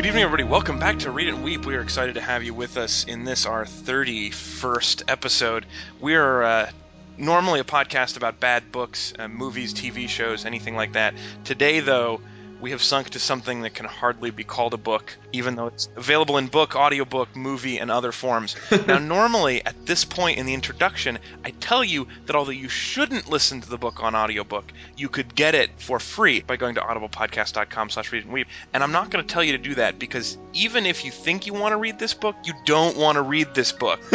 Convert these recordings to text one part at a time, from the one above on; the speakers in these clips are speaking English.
Good evening, everybody. Welcome back to Read and Weep. We are excited to have you with us in this, our 31st episode. We are uh, normally a podcast about bad books, uh, movies, TV shows, anything like that. Today, though, we have sunk to something that can hardly be called a book, even though it's available in book, audiobook, movie, and other forms. now, normally, at this point in the introduction, I tell you that although you shouldn't listen to the book on audiobook, you could get it for free by going to audiblepodcast.com slash read and weep. And I'm not going to tell you to do that because even if you think you want to read this book, you don't want to read this book.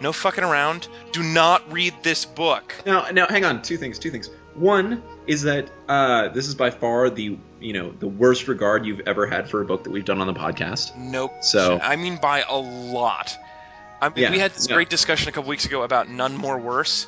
no fucking around. Do not read this book. Now, now, hang on. Two things. Two things. One is that uh, this is by far the you know the worst regard you've ever had for a book that we've done on the podcast. Nope. So- I mean by a lot. I mean, Yeah, we had this no. great discussion a couple weeks ago about none more worse.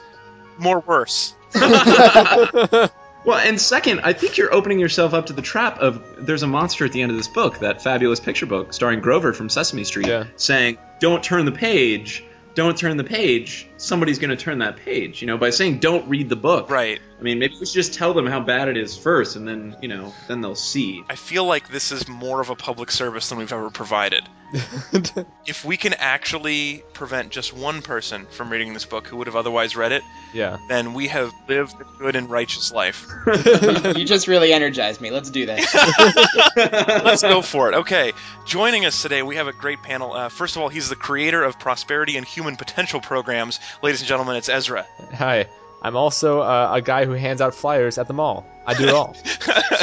More worse. Well, and second, I think you're opening yourself up to the trap of there's a monster at the end of this book, that fabulous picture book starring Grover from Sesame Street, Yeah. saying, "Don't turn the page." Don't turn the page. Somebody's going to turn that page. You know, by saying "Don't read the book." Right. I mean, maybe we should just tell them how bad it is first, and then you know, then they'll see. I feel like this is more of a public service than we've ever provided. If we can actually prevent just one person from reading this book who would have otherwise read it, yeah. then we have lived a good and righteous life. you just really energized me. Let's do that. Let's go for it. Okay, joining us today, we have a great panel. Uh, first of all, he's the creator of Prosperity and Human Potential programs. Ladies and gentlemen, it's Ezra. Hi. I'm also uh, a guy who hands out flyers at the mall. I do it all.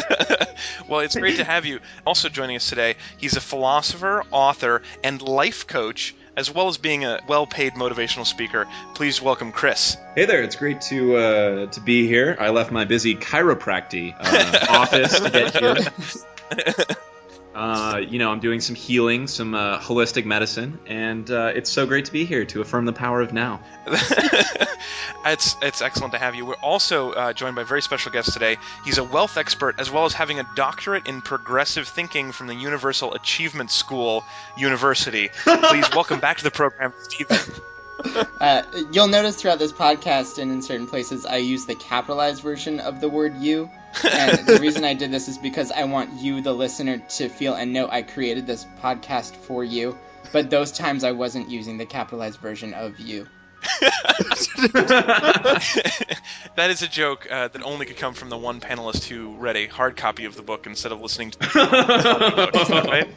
well, it's great to have you. Also joining us today, he's a philosopher, author, and life coach, as well as being a well-paid motivational speaker. Please welcome Chris. Hey there, it's great to uh, to be here. I left my busy chiropractic uh, office to get here. Uh, you know, I'm doing some healing, some uh, holistic medicine, and uh, it's so great to be here to affirm the power of now. it's it's excellent to have you. We're also uh, joined by a very special guest today. He's a wealth expert as well as having a doctorate in progressive thinking from the Universal Achievement School University. Please welcome back to the program, Stephen. Uh, you'll notice throughout this podcast and in certain places I use the capitalized version of the word you. And the reason I did this is because I want you, the listener, to feel and know I created this podcast for you. But those times I wasn't using the capitalized version of you. That is a joke uh, that only could come from the one panelist who read a hard copy of the book instead of listening to the Is that right?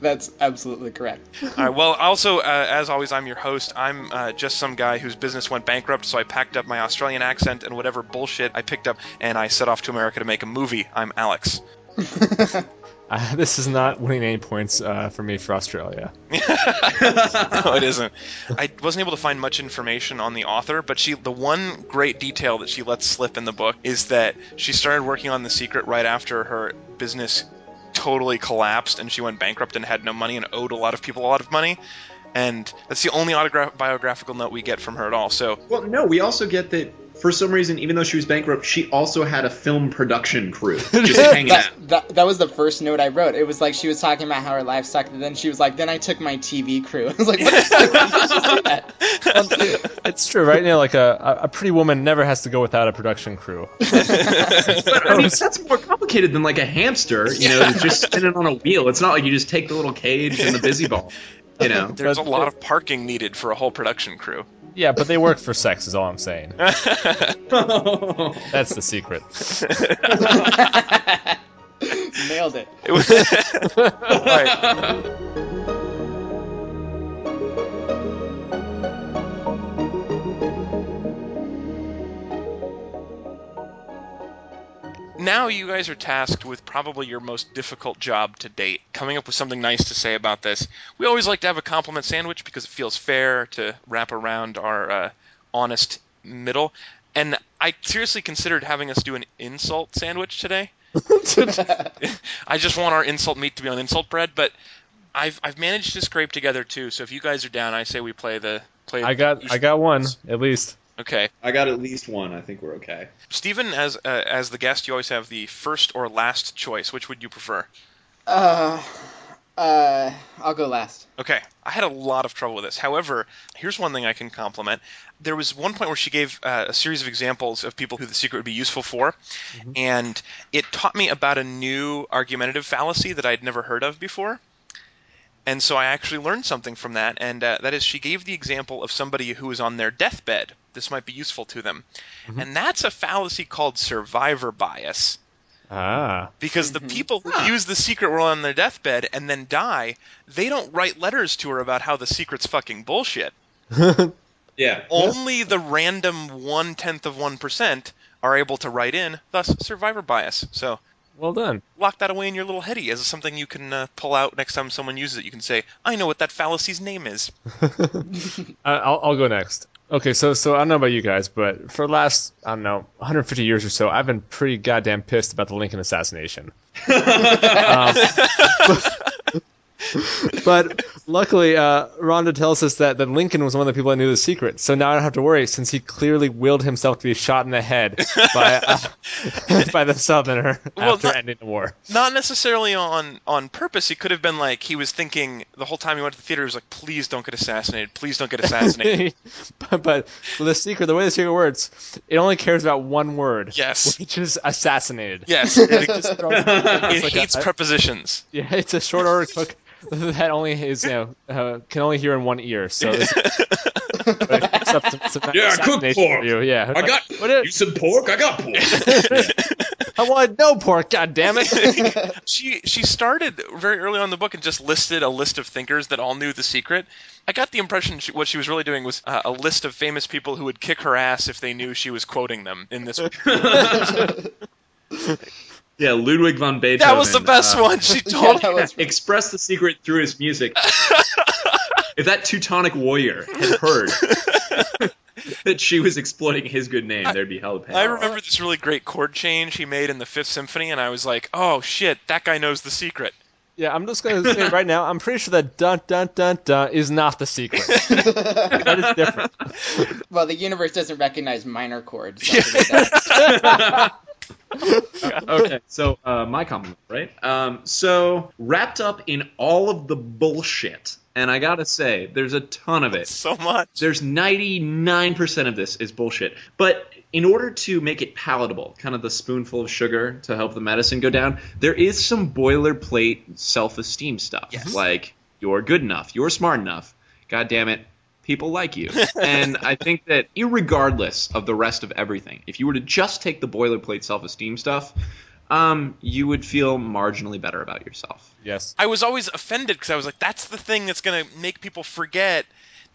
That's absolutely correct. All right. Well, also, uh, as always, I'm your host. I'm uh, just some guy whose business went bankrupt, so I packed up my Australian accent and whatever bullshit I picked up, and I set off to America to make a movie. I'm Alex. Uh, this is not winning any points uh, for me for Australia. no, it isn't. I wasn't able to find much information on the author, but she the one great detail that she lets slip in the book is that she started working on The Secret right after her business totally collapsed and she went bankrupt and had no money and owed a lot of people a lot of money. And that's the only autograph biographical note we get from her at all. So well, no, we also get that for some reason, even though she was bankrupt, she also had a film production crew just hanging out. That, that, that was the first note I wrote. It was like she was talking about how her life sucked, and then she was like, then I took my TV crew. I was like, what the fuck? Why did you just say that? It's true, right? You know, like a, a pretty woman never has to go without a production crew. But I mean, that's more complicated than like a hamster, you know, just spinning on a wheel. It's not like you just take the little cage and the busy ball, you know. there's a lot of parking needed for a whole production crew. Yeah, but they work for sex, is all I'm saying. That's the secret. Nailed it. It was All right. Now you guys are tasked with probably your most difficult job to date, coming up with something nice to say about this. We always like to have a compliment sandwich because it feels fair to wrap around our uh, honest middle. And I seriously considered having us do an insult sandwich today. I just want our insult meat to be on insult bread, but I've I've managed to scrape together two. So if you guys are down, I say we play the play. I got I got one at least. Okay, I got at least one. I think we're okay. Stephen, as uh, as the guest, you always have the first or last choice. Which would you prefer? Uh, Uh, I'll go last. Okay, I had a lot of trouble with this. However, here's one thing I can compliment. There was one point where she gave uh, a series of examples of people who the secret would be useful for, and it taught me about a new argumentative fallacy that I'd never heard of before. And so I actually learned something from that, and uh, that is she gave the example of somebody who was on their deathbed. This might be useful to them. And that's a fallacy called survivor bias. Ah. Because the people who use the secret while on their deathbed and then die, they don't write letters to her about how the secret's fucking bullshit. Yeah. Only the random one tenth of one percent are able to write in, thus survivor bias. So Well done. lock that away in your little heady as something you can uh, pull out next time someone uses it. You can say, "I know what that fallacy's name is." Uh, I'll, I'll go next. Okay, so so I don't know about you guys, but for the last I don't know 150 years or so, I've been pretty goddamn pissed about the Lincoln assassination. um, but luckily, uh, Rhonda tells us that, that Lincoln was one of the people that knew the secret. So now I don't have to worry, since he clearly willed himself to be shot in the head by uh, by the Southerner Well, after not- ending the war. Not necessarily on on purpose. He could have been like he was thinking the whole time he went to the theater. He was like, "Please don't get assassinated. Please don't get assassinated." but, but the secret, the way the secret works, it only cares about one word. Yes. Which is assassinated. yes, it, it like hates a- prepositions. Yeah, it's a short order cook that only is you know uh, can only hear in one ear. So it's, it's up to- it's Yeah, I cook pork. for You. Yeah, I got What is- you said pork. I got pork. I wanted no pork. God damn it! She she started very early on in the book and just listed a list of thinkers that all knew the secret. I got the impression she, what she was really doing was uh, a list of famous people who would kick her ass if they knew she was quoting them in this. Yeah, Ludwig von Beethoven. that was the best uh, one. She told that was Expressed the secret through his music. if that Teutonic warrior had heard that she was exploiting his good name, there'd be hell to pay. I remember this really great chord change he made in the Fifth Symphony, and I was like, "Oh shit, that guy knows the secret." Yeah, I'm just gonna say right now, I'm pretty sure that dun dun dun dun is not the secret. that is different. well, the universe doesn't recognize minor chords. Don't forget that. okay, so uh, my compliment, right? Um, so wrapped up in all of the bullshit, and I gotta say, there's a ton of it. So much. There's 99% of this is bullshit. But in order to make it palatable, kind of the spoonful of sugar to help the medicine go down, there is some boilerplate self-esteem stuff. Yes. Like, you're good enough, you're smart enough, god damn it, people like you. and I think that irregardless of the rest of everything, if you were to just take the boilerplate self-esteem stuff, um, you would feel marginally better about yourself. Yes. I was always offended because I was like, "That's the thing that's gonna make people forget."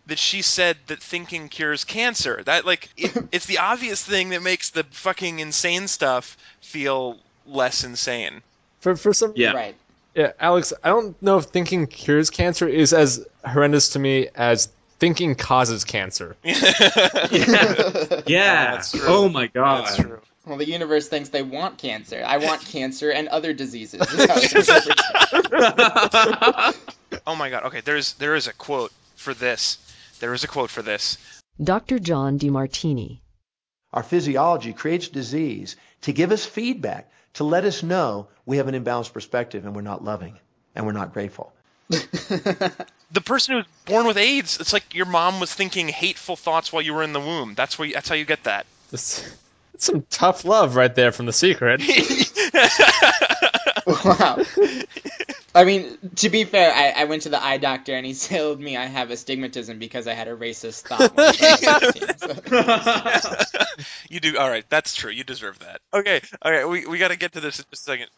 That she said that thinking cures cancer. That like it, it's the obvious thing that makes the fucking insane stuff feel less insane. For for some Yeah. Right. Yeah, Alex, I don't know if thinking cures cancer is as horrendous to me as thinking causes cancer. Yeah. that's true. Oh my god. That's true. Well, the universe thinks they want cancer. I want cancer and other diseases. is how it's interpreted. Oh my god. Okay, there's there is a quote for this. There is a quote for this. Dr. John DeMartini. Our physiology creates disease to give us feedback, to let us know we have an imbalanced perspective and we're not loving and we're not grateful. The person who's born with AIDS, it's like your mom was thinking hateful thoughts while you were in the womb. That's where you, that's how you get that. That's, that's some tough love right there from the secret. wow. I mean, to be fair, I, I went to the eye doctor and he told me I have astigmatism because I had a racist thought. When I was 16, so- You do all right. That's true. You deserve that. Okay. All right. We we got to get to this in just a second.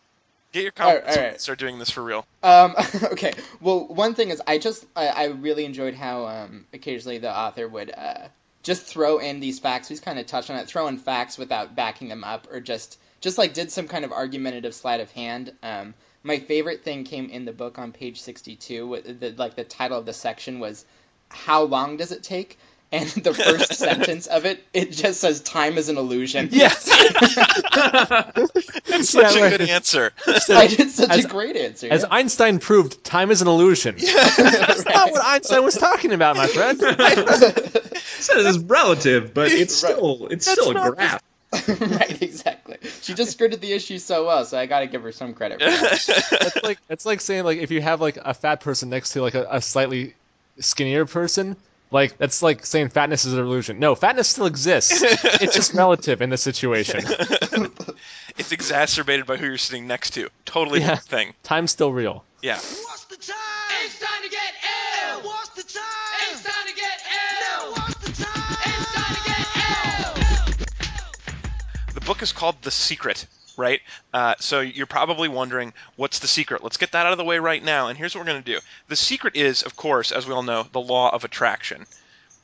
Get your All right, comments. all right. Start doing this for real. Um, okay. Well, one thing is, I just I, I really enjoyed how um, occasionally the author would uh, just throw in these facts. He's kind of touched on it, throw in facts without backing them up, or just just like did some kind of argumentative sleight of hand. Um, my favorite thing came in the book on page sixty-two. The, like the title of the section was "How long does it take?" And the first sentence of it, it just says "Time is an illusion." Yes. That's such Yeah, a good answer. I did such As- a great answer. As yeah. Einstein proved, time is an illusion. Yeah. That's not what Einstein was talking about, my friend. said it's relative, but it's Right. still it's That's still a graph. right, exactly. she just skirted the issue so well, so I got to give her some credit. For that. It's like it's like saying like if you have like a fat person next to like a, a slightly skinnier person, like that's like saying fatness is an illusion. No, fatness still exists. it's just relative in the situation. it's exacerbated by who you're sitting next to. Totally Yeah. different thing. Time's still real. Yeah. What's the time? It's time to get ill. What's the time? It's time to get ill. What's the time? It's time to get ill. The book is called The Secret, right? Uh, so you're probably wondering, what's the secret? Let's get that out of the way right now. And here's what we're going to do. The secret is, of course, as we all know, the law of attraction.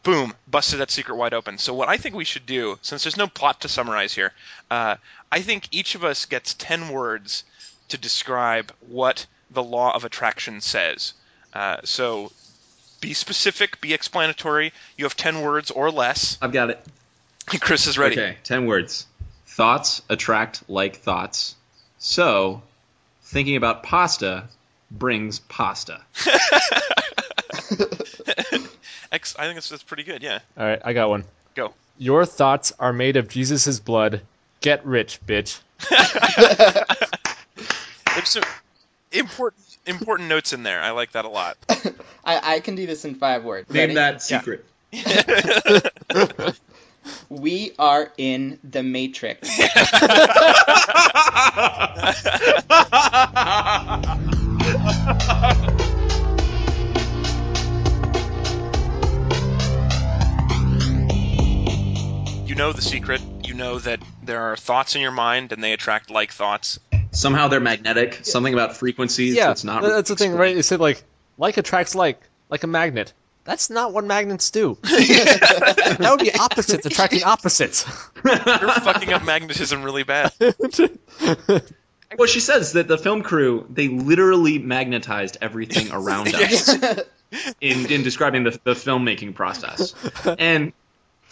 Boom, busted that secret wide open. So what I think we should do, since there's no plot to summarize here, uh, I think each of us gets 10 words to describe what the law of attraction says. Uh, so be specific, be explanatory. You have 10 words or less. I've got it. Chris is ready. Okay, ten words. Thoughts attract like thoughts. So, thinking about pasta brings pasta. Ex- I think that's, that's pretty good, yeah. All right, I got one. Go. Your thoughts are made of Jesus' blood. Get rich, bitch. There's some important important notes in there. I like that a lot. I, I can do this in five words. Name Ready? that secret. We are in the Matrix. You know the secret. You know that there are thoughts in your mind and they attract like thoughts. Somehow they're magnetic. Something about frequencies yeah, that's not. that's the thing, right? It said like like attracts like, like a magnet. That's not what magnets do. that would be opposites attracting opposites. You're fucking up magnetism really bad. Well, she says that the film crew they literally magnetized everything around us in in describing the the filmmaking process. And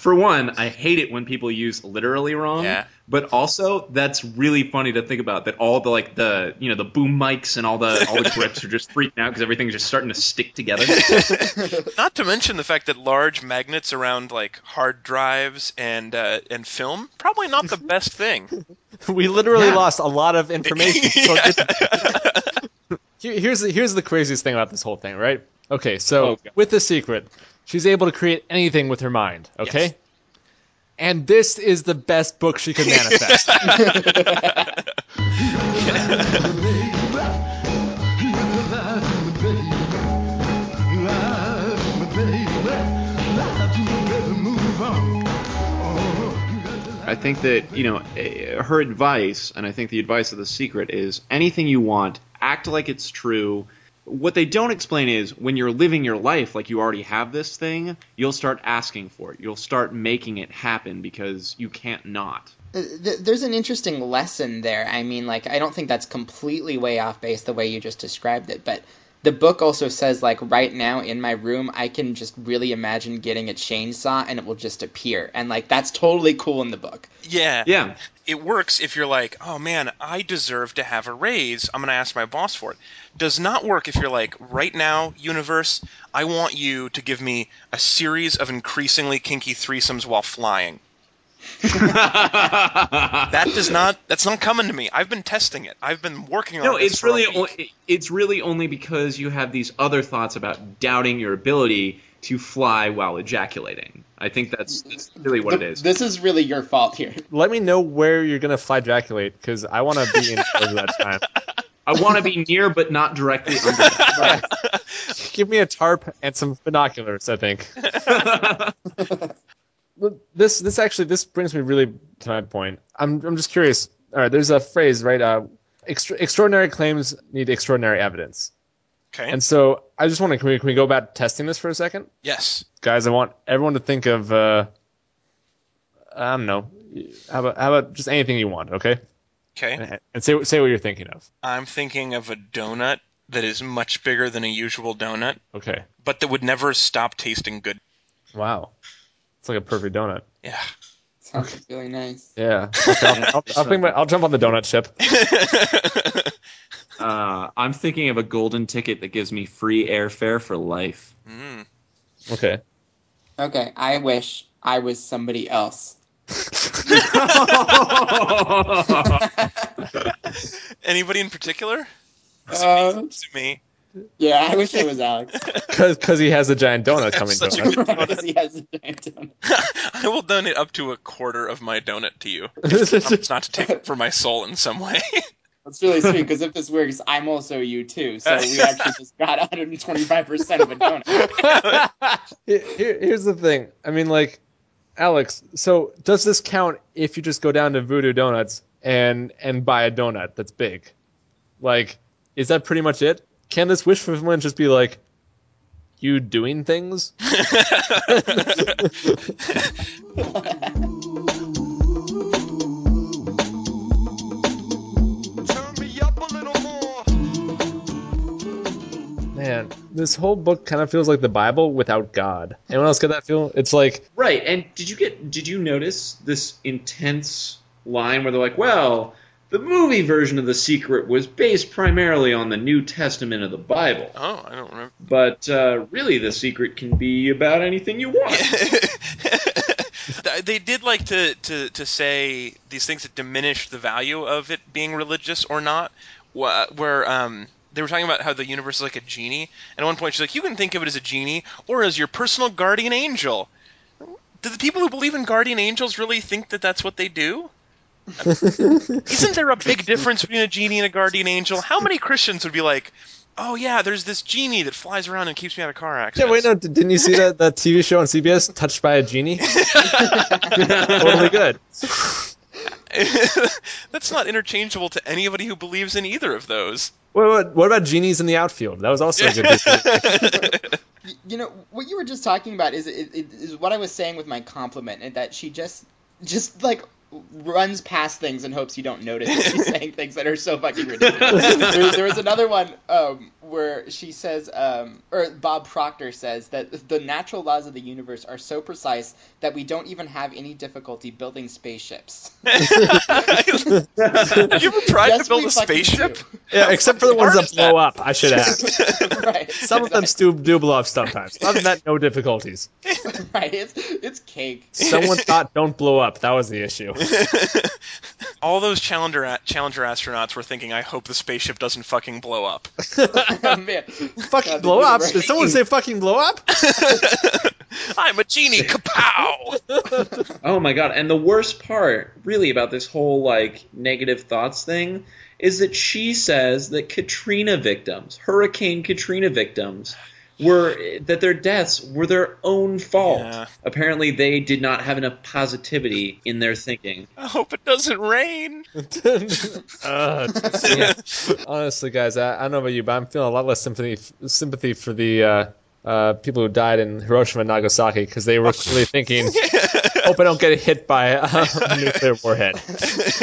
for one, I hate it when people use literally wrong. Yeah. But also, that's really funny to think about. That all the like the you know the boom mics and all the all the grips are just freaking out because everything's just starting to stick together. Not to mention the fact that large magnets around like hard drives and uh, and film probably not the best thing. we literally Yeah. lost a lot of information. So it- Here- here's the, here's the craziest thing about this whole thing, right? Okay, so Oh, with the secret, she's able to create anything with her mind. Okay. Yes. And this is the best book she could manifest. I think that you know eh, her advice, and I think the advice of the secret is anything you want, act like it's true. What they don't explain is when you're living your life like you already have this thing, you'll start asking for it. You'll start making it happen because you can't not. Uh, There's an interesting lesson there. I mean, like, I don't think that's completely way off base the way you just described it, but the book also says, like, right now in my room, I can just really imagine getting a chainsaw and it will just appear. And, like, that's totally cool in the book. Yeah, Yeah, it works if you're like, oh man, I deserve to have a raise. I'm gonna ask my boss for it. Does not work if you're like, right now, universe, I want you to give me a series of increasingly kinky threesomes while flying. That does not. That's not coming to me. I've been testing it. I've been working on it. no, this it's for really week. o- it's really only because you have these other thoughts about doubting your ability to fly while ejaculating. I think that's, that's really what it is. This is really your fault here. Let me know where you're gonna fly ejaculate because I want to be in charge of that time. I want to be near but not directly under. That. Give me a tarp and some binoculars. I think. This this actually this brings me really to my point. I'm I'm just curious. All right, there's a phrase, right? Uh, extra, extraordinary claims need extraordinary evidence. Okay. And so I just want to can we, can we go about testing this for a second, yes. guys? I want everyone to think of uh, I don't know. How about how about just anything you want, okay? Okay. And, and say say what you're thinking of. I'm thinking of a donut that is much bigger than a usual donut, Okay. but that would never stop tasting good. Wow. It's like a perfect donut. Yeah. Sounds really nice. Yeah. I'll, I'll, I'll, think about, I'll jump on the donut ship. Uh, I'm thinking of a golden ticket that gives me free airfare for life. Mm. Okay. Okay, I wish I was somebody else. Anybody in particular? Uh, me. Yeah, I wish it was Alex. Because he has a giant donut coming Such to a him. good donut. Because he has a giant donut. I will donate up to a quarter of my donut to you. It's not to take it for my soul in some way. That's really sweet because if this works, I'm also you too. So we actually just got 125% of a donut. Here- here- here's the thing. I mean, like, Alex. So does this count if you just go down to Voodoo Donuts and and buy a donut that's big? Like, is that pretty much it? Can this wish fulfillment just be like you doing things? Turn me up a little more. Man, this whole book kind of feels like the Bible without God. Anyone else get that feel? It's like Right, and did you get did you notice this intense line where they're like, "Well, the movie version of The Secret was based primarily on the New Testament of the Bible, oh, I don't remember. but uh, really, The Secret can be about anything you want." they did like to, to, to say these things that diminish the value of it being religious or not. Where um, they were talking about how the universe is like a genie, and at one point she's like, "You can think of it as a genie or as your personal guardian angel." Do the people who believe in guardian angels really think that that's what they do? Isn't there a big difference between a genie and a guardian angel? How many Christians would be like, "Oh yeah, there's this genie that flies around and keeps me out of car accidents. yeah. accidents"? Wait, no. d- Didn't you see that that TV show on CBS, Touched by a Genie? totally good. That's not interchangeable to anybody who believes in either of those. What, what, what about genies in the outfield? That was also a good. You know what you were just talking about is is, is what I was saying with my compliment, and that she just just like runs past things and hopes you don't notice that she's saying things that are so fucking ridiculous. there, there was another one um, where she says, um, or Bob Proctor says that the natural laws of the universe are so precise that we don't even have any difficulty building spaceships. Have you ever tried Yes, to build a spaceship? do. yeah, except for the ones hard that is that? blow up. I should add. right. Some of them do, do blow up sometimes. Other than that, no difficulties. right. It's it's cake. Someone thought don't blow up. That was the issue. All those Challenger Challenger astronauts were thinking, "I hope the spaceship doesn't fucking blow up." Oh, man. fucking God, blow the up? Did someone say fucking blow up? I'm a genie, kapow! Oh my god! And the worst part, really, about this whole like negative thoughts thing, is that she says that Katrina victims, Hurricane Katrina victims, were that their deaths were their own fault. Yeah. Apparently, they did not have enough positivity in their thinking. I hope it doesn't rain. Uh, yeah. Honestly, guys, I, I don't know about you, but I'm feeling a lot less sympathy sympathy for the uh, uh, people who died in Hiroshima and Nagasaki because they were clearly thinking, "Hope I don't get hit by a nuclear warhead."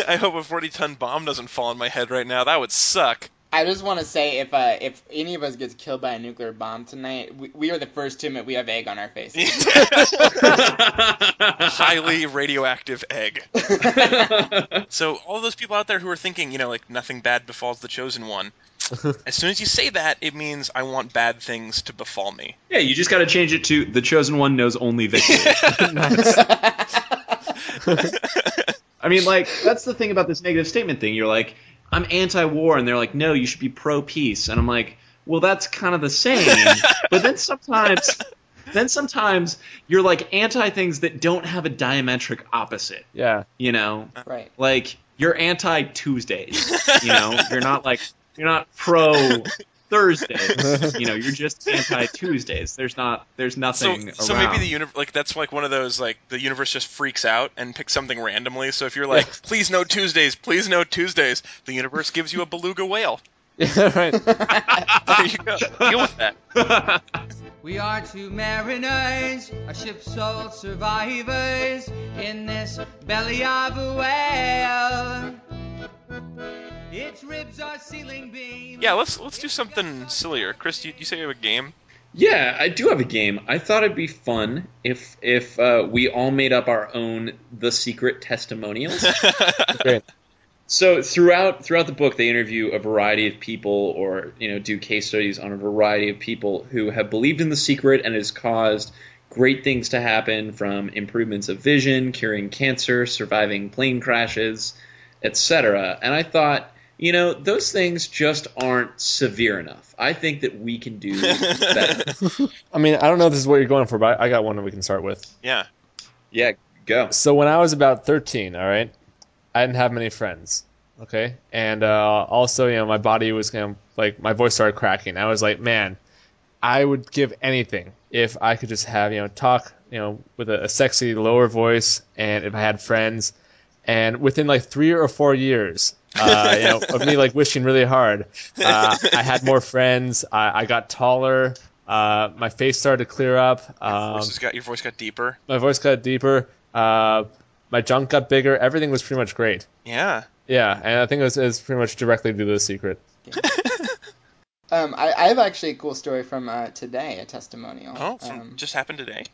I hope a 40 ton bomb doesn't fall on my head right now. That would suck. I just want to say if uh, if any of us gets killed by a nuclear bomb tonight, we, we are the first to admit we have egg on our faces. Highly radioactive egg. So all those people out there who are thinking, you know, like nothing bad befalls the chosen one. as soon as you say that, it means I want bad things to befall me. yeah, you just got to change it to the chosen one knows only victory. I mean, like that's the thing about this negative statement thing. You're like, I'm anti-war, and they're like, no, you should be pro-peace, and I'm like, well, that's kind of the same. but then sometimes, then sometimes you're like anti things that don't have a diametric opposite. Yeah, You know, right. like you're anti Tuesdays. You know, you're not like you're not pro Thursdays. You know, you're just anti Tuesdays. There's not there's nothing so around. maybe the universe, like that's like one of those like the universe just freaks out and picks something randomly. So if you're like, please no Tuesdays, please no Tuesdays, the universe gives you a beluga whale. yeah, right. There you go. Deal with that. We are two mariners, a ship's sole survivors in this belly of a whale. Its ribs are ceiling beams. Yeah, let's let's do something sillier. Chris, you, you say you have a game? Yeah, I do have a game. I thought it'd be fun if if uh, we all made up our own the secret testimonials. Great. So throughout throughout the book, they interview a variety of people, or you know, do case studies on a variety of people who have believed in the secret and has caused great things to happen from improvements of vision, curing cancer, surviving plane crashes, etc. And I thought, you know, those things just aren't severe enough. I think that we can do better. I mean, I don't know if this is what you're going for, but I got one that we can start with. Yeah. yeah, go. So when I was about 13, all right, I didn't have many friends. Okay, and uh, also, you know, my body was kind of like my voice started cracking. I was like, man, I would give anything if I could just have you know talk you know with a, a sexy lower voice, and if I had friends. And within like three or four years, uh, you know, of me like wishing really hard, uh, I had more friends. I, I got taller. Uh, my face started to clear up. Um, Voice got your voice got deeper. my voice got deeper. Uh, my junk got bigger. Everything was pretty much great. Yeah. Yeah, and I think it was, it was pretty much directly due to the secret. Um, I, I have actually a cool story from uh, today, a testimonial. Oh, Um, just happened today.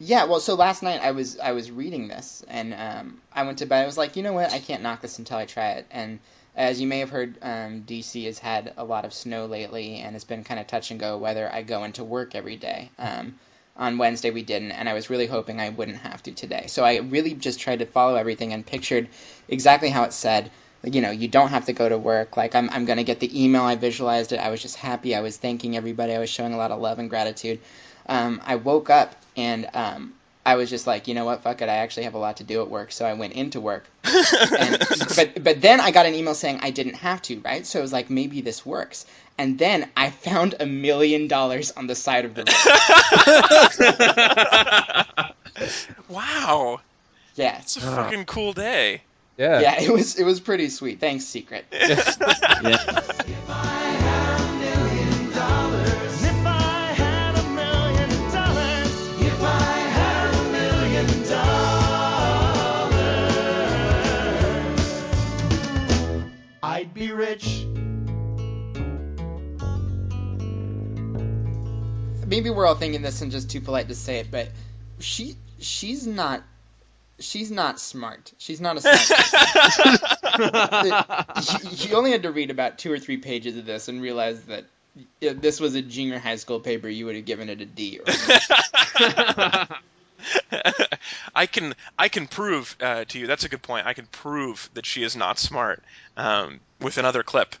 Yeah, well, so last night I was I was reading this and um, I went to bed. I was like, you know what? I can't knock this until I try it. And as you may have heard, um, DC has had a lot of snow lately, and it's been kind of touch and go whether I go into work every day. Um, on Wednesday we didn't, and I was really hoping I wouldn't have to today. So I really just tried to follow everything and pictured exactly how it said. You know, you don't have to go to work. Like I'm I'm gonna get the email. I visualized it. I was just happy. I was thanking everybody. I was showing a lot of love and gratitude um, I woke up and um, I was just like, you know what, fuck it, I actually have a lot to do at work, so I went into work. And, but but then I got an email saying I didn't have to, right? So I was like, maybe this works. And then I found a million dollars on the side of the road. wow. Yeah, It's a fucking cool day. Yeah. yeah, it was it was pretty sweet. Thanks, Secret. Yeah. Be rich. Maybe we're all thinking this and just too polite to say it, but she she's not she's not smart. She's not a smart. you, you only had to read about two or three pages of this and realize that if this was a junior high school paper, you would have given it a D. I can I can prove uh, to you. That's a good point. I can prove that she is not smart um, with another clip.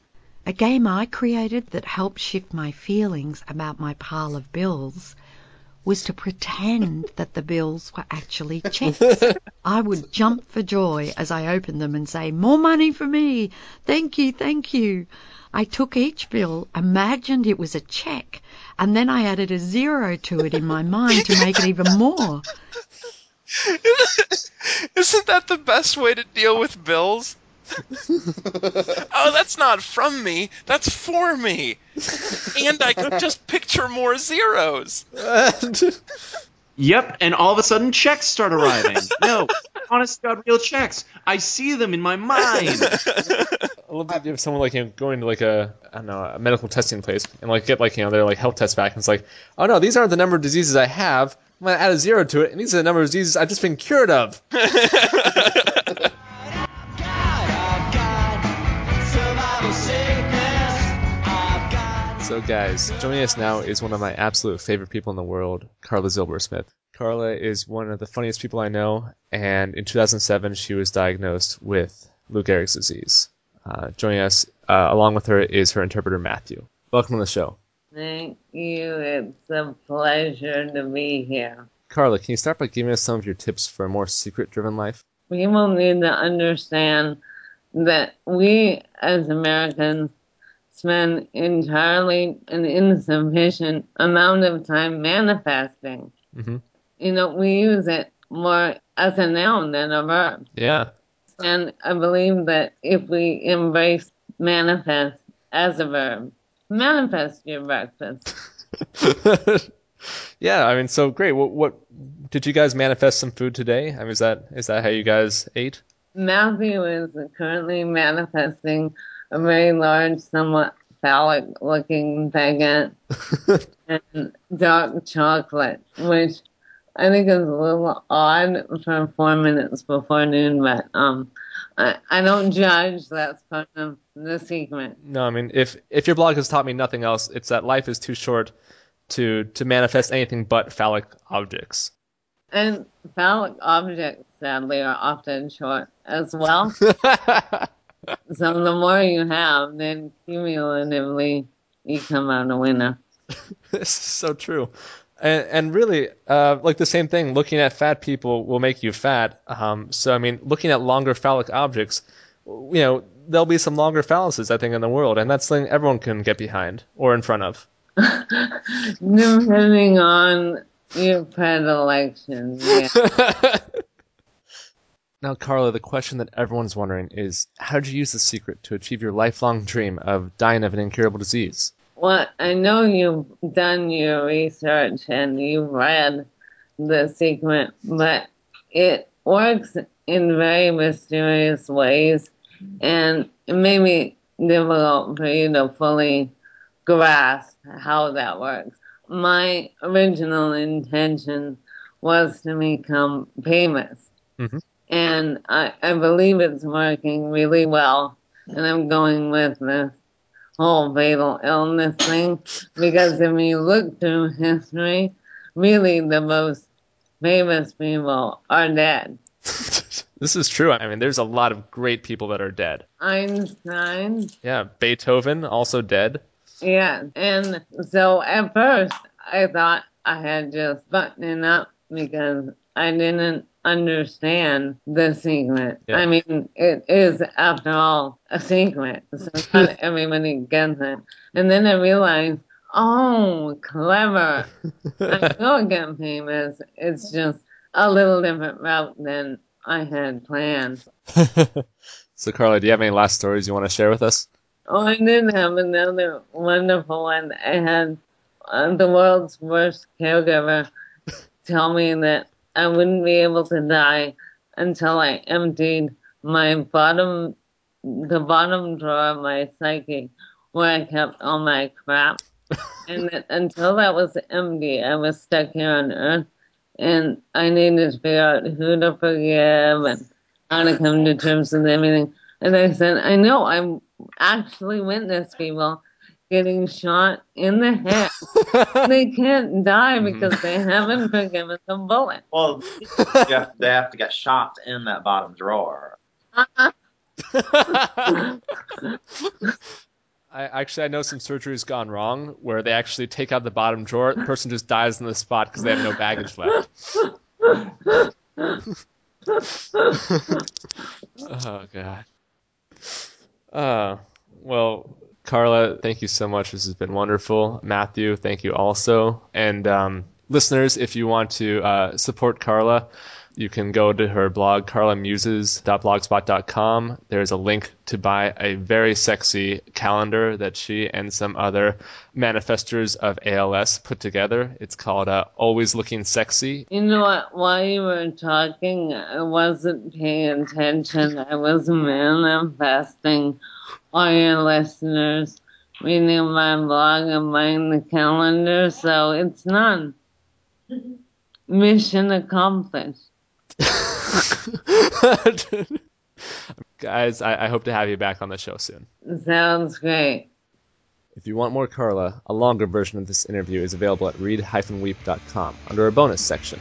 A game I created that helped shift my feelings about my pile of bills was to pretend that the bills were actually checks. I would jump for joy as I opened them and say, More money for me! Thank you, thank you. I took each bill, imagined it was a check, and then I added a zero to it in my mind to make it even more. Isn't that the best way to deal with bills? oh, that's not from me. That's for me. And I could just picture more zeros. Yep, and all of a sudden checks start arriving. No, honest to God, real checks. I see them in my mind. I love the idea of someone like you know, going to like a I don't know a medical testing place and like get like you know their like health test back and it's like oh no these aren't the number of diseases I have I'm gonna add a zero to it and these are the number of diseases I've just been cured of. So guys, joining us now is one of my absolute favorite people in the world, Carla Zilbersmith. Carla is one of the funniest people I know, and in 2007 she was diagnosed with Lou Gehrig's disease. Uh, joining us uh, along with her is her interpreter Matthew. Welcome to the show. Thank you. It's a pleasure to be here. Carla, can you start by giving us some of your tips for a more secret-driven life? People need to understand that we as Americans spend entirely an insufficient amount of time manifesting. Mm-hmm. You know, we use it more as a noun than a verb. Yeah. And I believe that if we embrace manifest as a verb, manifest your breakfast. yeah, I mean, so great. What, what did you guys manifest some food today? I mean, is that is that how you guys ate? Matthew is currently manifesting a very large, somewhat phallic looking baguette and dark chocolate, which I think is a little odd for four minutes before noon, but um, I, I don't judge. That's part of the secret. No, I mean, if if your blog has taught me nothing else, it's that life is too short to to manifest anything but phallic objects. And phallic objects, sadly, are often short as well. So the more you have, then cumulatively you come out a winner. this is so true. And, and really, uh, like the same thing, looking at fat people will make you fat. Um, so, I mean, looking at longer phallic objects, you know, there'll be some longer phalluses, I think, in the world, and that's something everyone can get behind or in front of. Depending on your predilections, yeah. Now, Carla, the question that everyone's wondering is how did you use the secret to achieve your lifelong dream of dying of an incurable disease? Well, I know you've done your research and you've read The Secret, but it works in very mysterious ways, and it may be difficult for you to fully grasp how that works. My original intention was to become famous, Mhm. And I, I believe it's working really well, and I'm going with this whole fatal illness thing because if you look through history, really the most famous people are dead. This is true. I mean, there's a lot of great people that are dead. Einstein, Yeah, Beethoven, also dead. yeah. And so at first I thought I had just buttoned up because I didn't understand the secret. Yeah. I mean, it is, after all, a secret. So not everybody gets it. And then I realized, oh, clever. I will get famous. It's just a little different route than I had planned. so, Carla, do you have any last stories you want to share with us? Oh, I did have another wonderful one. I had uh, the world's worst caregiver tell me that I wouldn't be able to die until I emptied my bottom, the bottom drawer of my psyche where I kept all my crap. and until that was empty, I was stuck here on Earth, and I needed to figure out who to forgive and how to come to terms with everything. And I said, I know I'm actually witness people getting shot in the head. they can't die because they haven't forgiven the bullet. Well, you have, they have to get shot in that bottom drawer. I actually I know some surgery's gone wrong where they actually take out the bottom drawer, the person just dies in the spot because they have no baggage left. oh god. Uh, well, Carla, thank you so much. This has been wonderful. Matthew, thank you also. And um, listeners, if you want to uh, support Carla, you can go to her blog, carlamuses.blogspot.com. There's a link to buy a very sexy calendar that she and some other manifestors of ALS put together. It's called uh, Always Looking Sexy. You know what? While you were talking, I wasn't paying attention. I was manifesting all your listeners reading my blog and buying the calendar, so it's done. Mission accomplished. Guys, I, I hope to have you back on the show soon. Sounds great. If you want more Carla, a longer version of this interview is available at read-weep.com under a bonus section.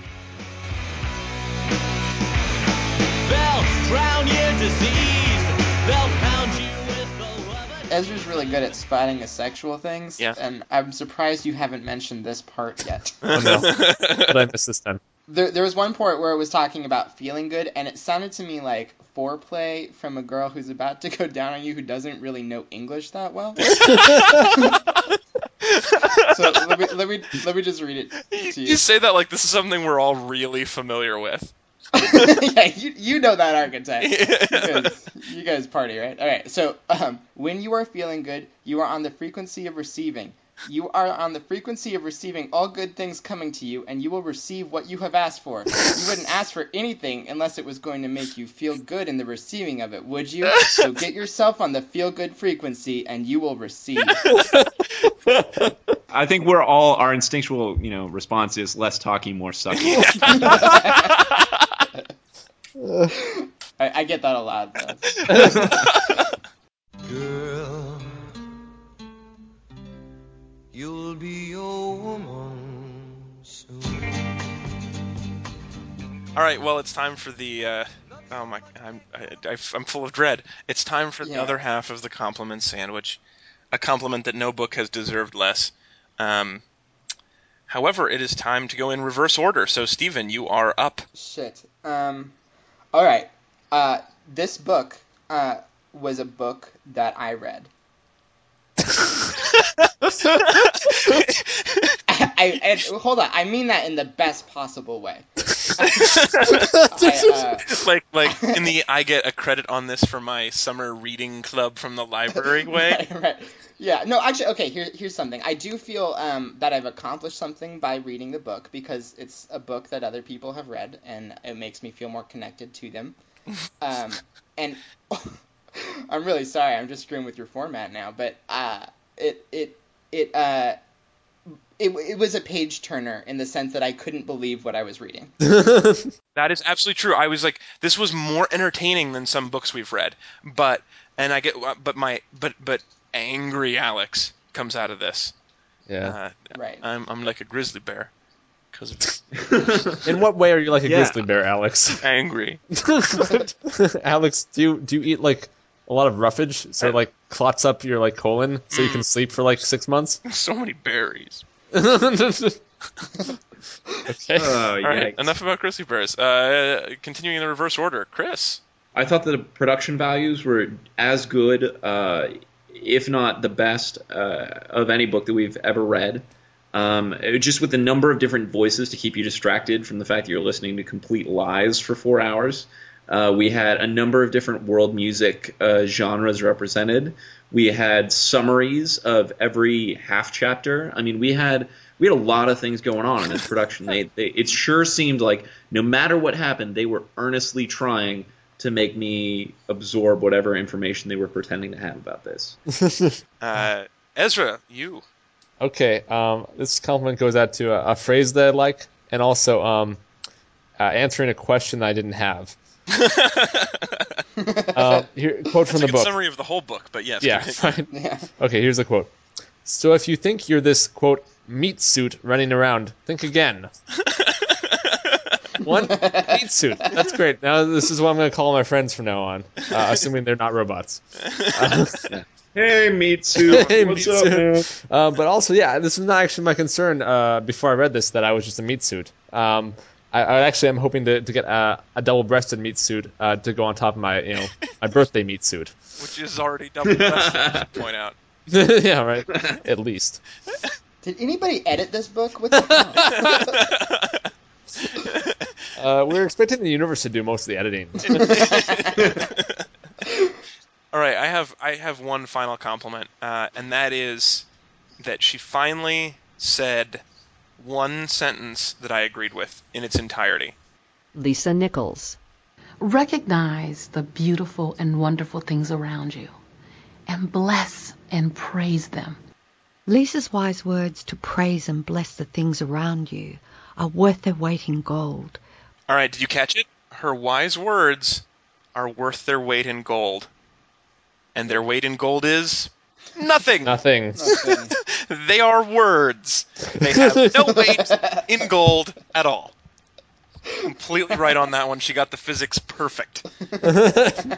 They'll drown your disease. They'll pound you with the rubber. Ezra's really good at spotting the sexual things, Yeah. and I'm surprised you haven't mentioned this part yet. Oh no, what did I miss this time? There, there was one part where it was talking about feeling good, and it sounded to me like foreplay from a girl who's about to go down on you who doesn't really know English that well. so let me, let me let me just read it You, to you you. say that like this is something we're all really familiar with. yeah, you, you know that archetype. Because you guys party, right? All right. So, um, when you are feeling good, you are on the frequency of receiving. You are on the frequency of receiving all good things coming to you, and you will receive what you have asked for. You wouldn't ask for anything unless it was going to make you feel good in the receiving of it, would you? So get yourself on the feel good frequency, and you will receive. I think we're all our instinctual, you know, response is less talking, more sucking. I, I get that a lot. Though. Girl, You'll be a woman soon. All right, well, it's time for the. Uh, oh my, I'm I, I'm full of dread. It's time for the Yeah. other half of the compliment sandwich, a compliment that no book has deserved less. Um, however, it is time to go in reverse order. So, Stephen, you are up. Shit. Um. All right. Uh, this book uh was a book that I read. I, and hold on. I mean that in the best possible way. I, uh, like, like in the I get a credit on this for my summer reading club from the library way. right, right. Yeah, no, actually, okay, here, here's something. I do feel um, that I've accomplished something by reading the book because it's a book that other people have read and it makes me feel more connected to them. Um, and I'm really sorry, I'm just screwing with your format now, but uh, it, it, it, uh, it, it was a page turner in the sense that I couldn't believe what I was reading. That is absolutely true. I was like, this was more entertaining than some books we've read, but and I get, but my, but but angry Alex comes out of this. Yeah. Uh, Right. I'm I'm like a grizzly bear, because In what way are you like a Yeah. grizzly bear, Alex? angry. Alex, do you, do you eat like a lot of roughage so it like clots up your like colon so you can sleep for like six months? so many berries. okay. Oh, All right, yikes. enough about grizzly bears. Uh, continuing in the reverse order, Chris. I thought that the production values were as good, uh, if not the best, uh, of any book that we've ever read. Um, just with the number of different voices to keep you distracted from the fact that you're listening to complete lies for four hours. Uh, we had a number of different world music uh, genres represented. We had summaries of every half chapter. I mean, we had we had a lot of things going on in this production. they, they, it sure seemed like no matter what happened, they were earnestly trying to make me absorb whatever information they were pretending to have about this. Uh, Ezra, you. Okay, um, this compliment goes out to a, a phrase that I like, and also um, uh, answering a question that I didn't have. Uh, here, quote from a the good book. summary of the whole book, but yes. Yeah, continue. fine. Yeah. Okay, here's the quote. So if you think you're this quote meat suit running around, think again. One meat suit. That's great. Now this is what I'm going to call my friends from now on, uh, assuming they're not robots. Uh, Hey, meat suit. Hey, What's meat up, suit. man? uh, but also, yeah, this was not actually my concern uh, before I read this that I was just a meat suit. Um, I, I actually am hoping to, to get a, a double-breasted meat suit uh, to go on top of my, you know, my birthday meat suit. Which is already double breasted, point out. yeah, right. At least. Did anybody edit this book? What the hell? Uh, we're expecting the universe to do most of the editing. All right, I have I have one final compliment, uh, and that is that she finally said one sentence that I agreed with in its entirety. Lisa Nichols. Recognize the beautiful and wonderful things around you and bless and praise them. Lisa's wise words to praise and bless the things around you are worth their weight in gold. All right, did you catch it? Her wise words are worth their weight in gold, and their weight in gold is nothing. Nothing. Nothing. They are words. They have no weight in gold at all. Completely right on that one. She got the physics perfect.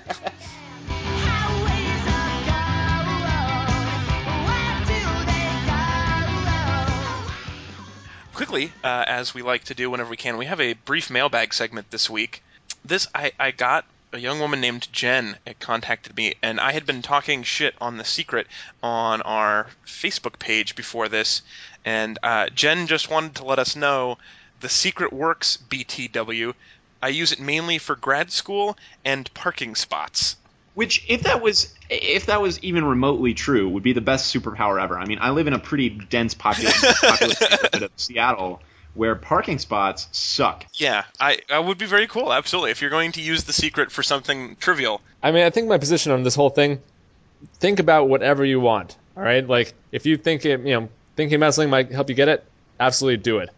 Quickly, uh, as we like to do whenever we can, we have a brief mailbag segment this week. This I, I got a young woman named Jen contacted me, and I had been talking shit on the secret on our Facebook page before this, and uh, Jen just wanted to let us know the secret works BTW. I use it mainly for grad school and parking spots. Which, if that was if that was even remotely true, would be the best superpower ever. I mean, I live in a pretty dense population, populous neighborhood of Seattle where parking spots suck. Yeah, I, I would be very cool. Absolutely, if you're going to use the secret for something trivial. I mean, I think my position on this whole thing, think about whatever you want. All right, like if you think it, you know, thinking about something might help you get it, absolutely do it.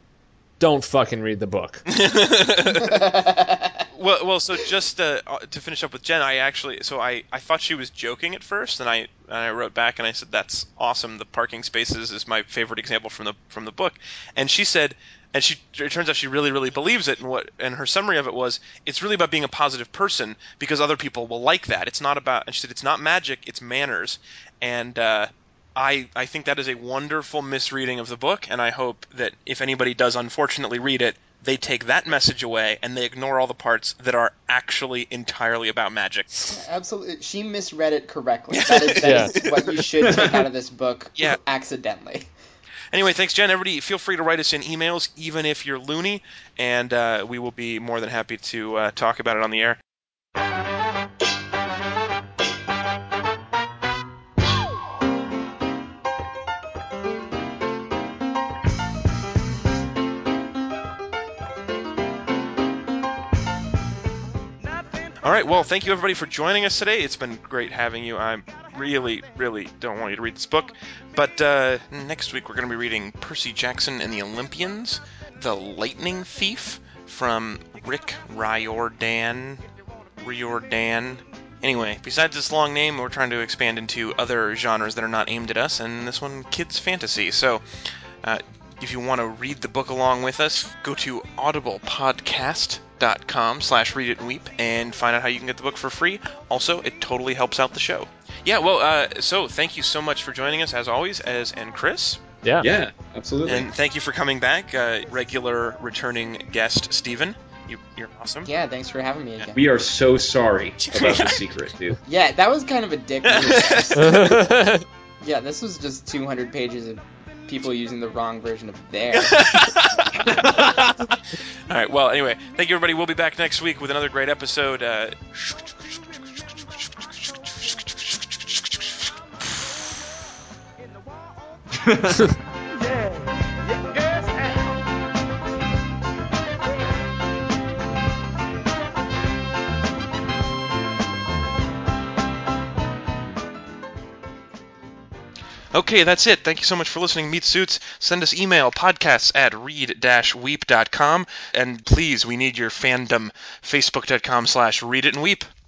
Don't fucking read the book. Well, well, so just uh, uh, to finish up with Jen, I actually, so I, I thought she was joking at first, and I and I wrote back and I said that's awesome. The parking spaces is my favorite example from the from the book, and she said, and she it turns out she really really believes it, and what and her summary of it was it's really about being a positive person because other people will like that. It's not about, and she said it's not magic, it's manners, and. uh I, I think that is a wonderful misreading of the book, and I hope that if anybody does unfortunately read it, they take that message away and they ignore all the parts that are actually entirely about magic. Absolutely, she misread it correctly. That is, that is what you should take out of this book. Yeah. accidentally. Anyway, thanks, Jen. Everybody, feel free to write us in emails, even if you're loony, and uh, we will be more than happy to uh, talk about it on the air. All right. Well, thank you everybody for joining us today. It's been great having you. I really, really don't want you to read this book, but uh, next week we're going to be reading Percy Jackson and the Olympians, The Lightning Thief from Rick Riordan. Riordan. Anyway, besides this long name, we're trying to expand into other genres that are not aimed at us, and this one, kids fantasy. So, uh, if you want to read the book along with us, go to audiblepodcast.com slash read it and weep and find out how you can get the book for free. Also, it totally helps out the show. Yeah, well, uh, so thank you so much for joining us, as always, as and Chris. Yeah. Yeah, absolutely. And thank you for coming back, uh, regular returning guest, Stephen. You, you're awesome. Yeah, thanks for having me again. we are so sorry about the secret, dude. Yeah, that was kind of a dick move. yeah, this was just 200 pages of people using the wrong version of there. All right. Well, anyway, thank you, everybody. We'll be back next week with another great episode. Uh, Okay, that's it. Thank you so much for listening, Meat Suits. Send us email, podcasts at read-weep.com. And please, we need your fandom, facebook.com slash read it and weep.